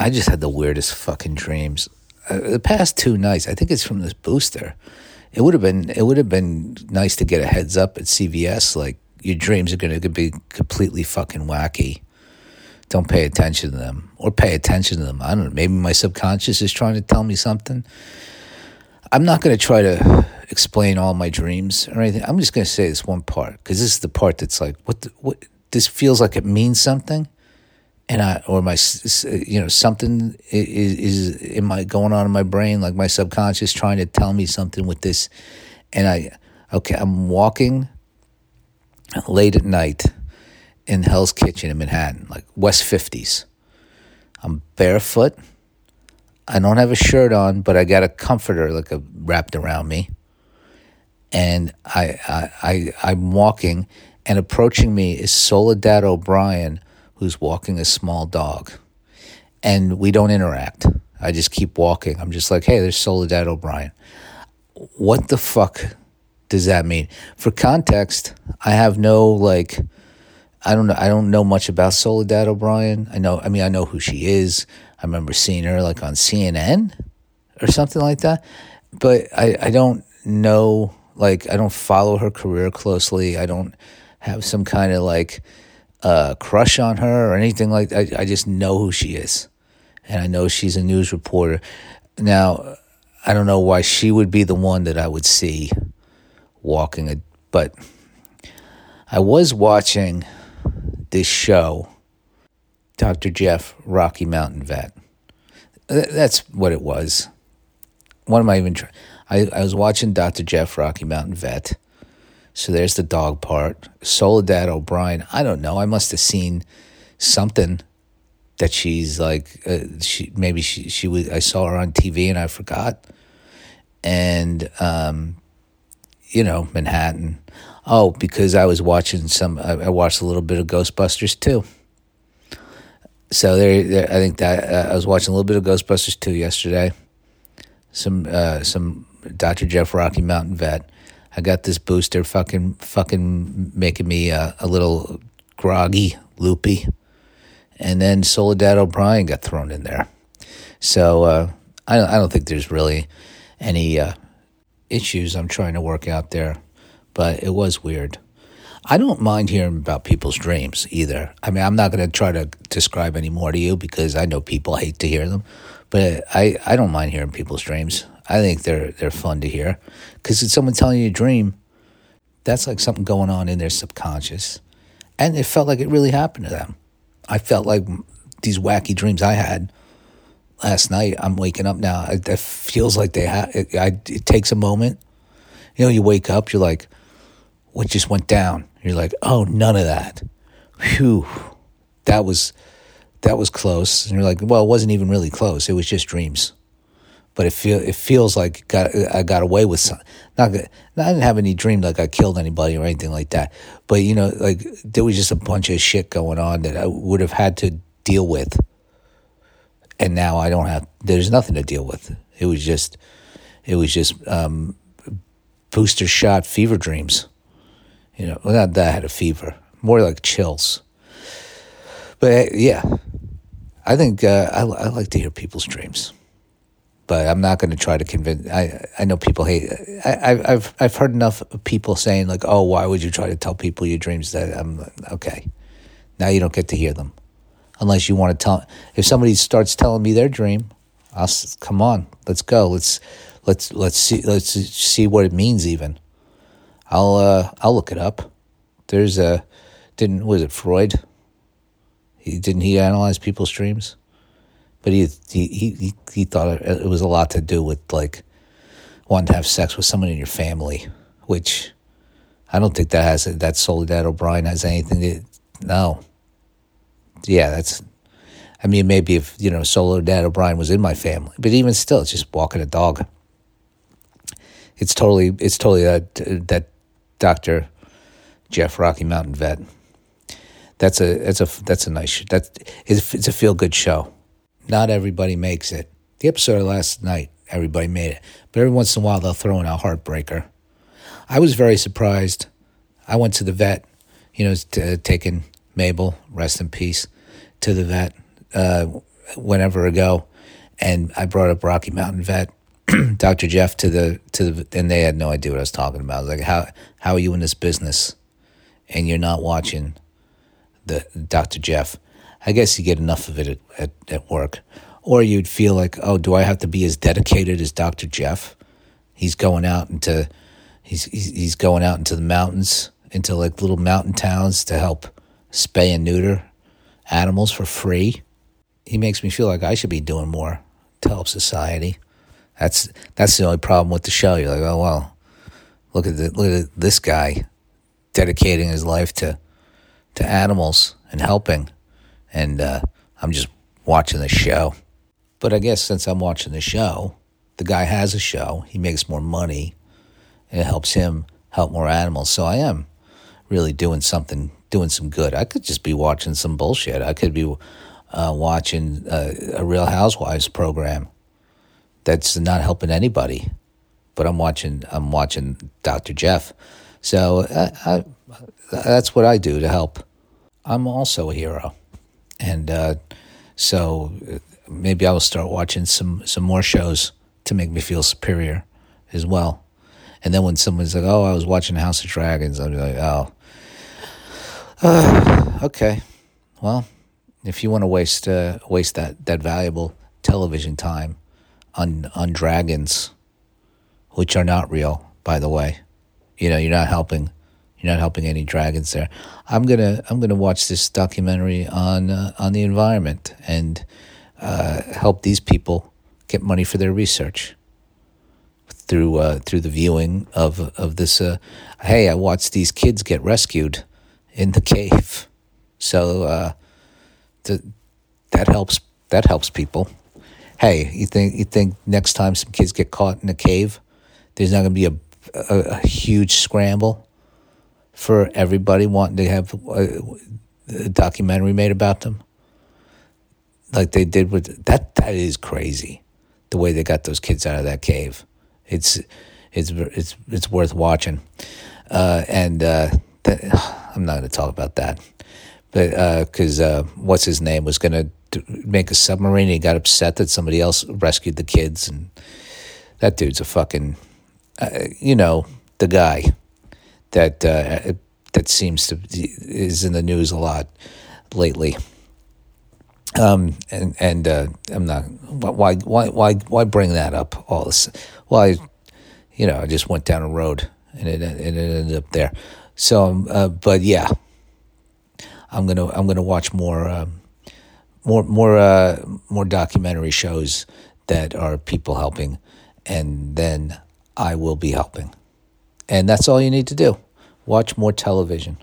I just had the weirdest fucking dreams. Uh, the past two nights, I think it's from this booster. It would have been it would have been nice to get a heads up at CVS like your dreams are going to be completely fucking wacky. Don't pay attention to them or pay attention to them. I don't know. Maybe my subconscious is trying to tell me something. I'm not going to try to explain all my dreams or anything. I'm just going to say this one part because this is the part that's like, what, the, what, this feels like it means something and I or my you know something is, is in my going on in my brain like my subconscious trying to tell me something with this. And I okay I'm walking late at night in Hell's Kitchen in Manhattan like West 50s I'm barefoot. I don't have a shirt on but I got a comforter like a wrapped around me. And I I, I I'm walking and approaching me is Soledad O'Brien who's walking a small dog. And we don't interact. I just keep walking. I'm just like, hey, there's Soledad O'Brien. What the fuck does that mean? For context, I have no like I don't know I don't know much about Soledad O'Brien. I know I mean I know who she is. I remember seeing her like on CNN or something like that. But I, I don't know like I don't follow her career closely. I don't have some kind of like uh, crush on her or anything like that. I, I just know who she is. And I know she's a news reporter. Now, I don't know why she would be the one that I would see walking a, but I was watching this show, Dr. Jeff, Rocky Mountain Vet. That's what it was. What am I even trying? I, I was watching Dr. Jeff, Rocky Mountain Vet so there's the dog part. Soledad O'Brien. I don't know. I must have seen something that she's like. Uh, she maybe she she was. I saw her on TV and I forgot. And um, you know Manhattan. Oh, because I was watching some. I, I watched a little bit of Ghostbusters too. So there, there I think that uh, I was watching a little bit of Ghostbusters too yesterday. Some uh, some Dr. Jeff Rocky Mountain Vet I got this booster fucking fucking making me uh, a little groggy, loopy. And then Soledad O'Brien got thrown in there. So uh, I, don't, I don't think there's really any uh, issues I'm trying to work out there, but it was weird. I don't mind hearing about people's dreams either. I mean, I'm not going to try to describe any more to you because I know people hate to hear them, but I, I don't mind hearing people's dreams. I think they're they're fun to hear because it's someone telling you a dream. That's like something going on in their subconscious, and it felt like it really happened to them. I felt like these wacky dreams I had last night. I'm waking up now. It, it feels like they have. It, it takes a moment. You know, you wake up. You're like, what just went down? You're like, oh, none of that. Whew, that was that was close. And you're like, well, it wasn't even really close. It was just dreams but it feel it feels like got I got away with some. Not, not I didn't have any dream like I killed anybody or anything like that. But you know, like there was just a bunch of shit going on that I would have had to deal with, and now I don't have. There's nothing to deal with. It was just, it was just um, booster shot fever dreams. You know, well, not that I had a fever, more like chills. But yeah, I think uh, I, I like to hear people's dreams but I'm not going to try to convince. I I know people hate. I, I've I've heard enough people saying like, "Oh, why would you try to tell people your dreams?" That I'm okay. Now you don't get to hear them, unless you want to tell. If somebody starts telling me their dream, I'll come on. Let's go. Let's let's let's see let's see what it means. Even I'll uh, I'll look it up. There's a didn't was it Freud? He didn't he analyze people's dreams? But he he he he thought it was a lot to do with like wanting to have sex with someone in your family, which I don't think that has that Soledad O'Brien has anything to no. Yeah, that's. I mean, maybe if you know Soledad O'Brien was in my family, but even still, it's just walking a dog. It's totally, it's totally that that Doctor Jeff Rocky Mountain Vet. That's a that's a that's a nice that's it's, it's a feel good show. Not everybody makes it. The episode of last night, everybody made it. But every once in a while, they'll throw in a heartbreaker. I was very surprised. I went to the vet, you know, to, taking Mabel, rest in peace, to the vet. Uh, whenever ago, and I brought up Rocky Mountain Vet, Dr. Jeff to the to the, and they had no idea what I was talking about. Was like, how how are you in this business, and you're not watching the Dr. Jeff? I guess you get enough of it at, at, at work, or you'd feel like, oh, do I have to be as dedicated as Dr. Jeff? He's going out into he's he's, he's going out into the mountains, into like little mountain towns to help spay and neuter animals for free. He makes me feel like I should be doing more to help society. That's that's the only problem with the show. You're like, oh well, look at the, look at this guy dedicating his life to to animals and helping, and uh, I'm just watching the show. But I guess since I'm watching the show, the guy has a show. He makes more money, it helps him help more animals. So I am really doing something, doing some good. I could just be watching some bullshit. I could be uh, watching uh, a Real Housewives program that's not helping anybody. But I'm watching. I'm watching Dr. Jeff. So I, I, that's what I do to help. I'm also a hero, and uh, so maybe I will start watching some some more shows to make me feel superior as well. And then when someone's like, "Oh, I was watching House of Dragons," I'll be like, "Oh, uh, okay. Well, if you want to waste uh, waste that that valuable television time on on dragons, which are not real, by the way, you know, you're not helping. You're not helping any dragons there. I'm gonna I'm gonna watch this documentary on uh, on the environment and uh, help these people get money for their research through uh, through the viewing of of this. Uh, hey, I watched these kids get rescued in the cave, so uh, th- that helps. That helps people. Hey, you think you think next time some kids get caught in a cave, there's not going to be a, a, a huge scramble for everybody wanting to have a, a documentary made about them, like they did with that. That is crazy, the way they got those kids out of that cave. It's it's it's it's worth watching, uh, and uh, that, I'm not going to talk about that, but because uh, uh, what's his name was going to make a submarine, he got upset that somebody else rescued the kids, and that dude's a fucking, uh, you know, the guy that uh, that seems to is in the news a lot lately. Um, and and uh, I'm not why why why why bring that up all this? Well, I, you know, I just went down a road and it and it ended up there. So, um, uh, but yeah, I'm gonna I'm gonna watch more um, more more uh, more documentary shows that are people helping, and then I will be helping. And that's all you need to do. Watch more television.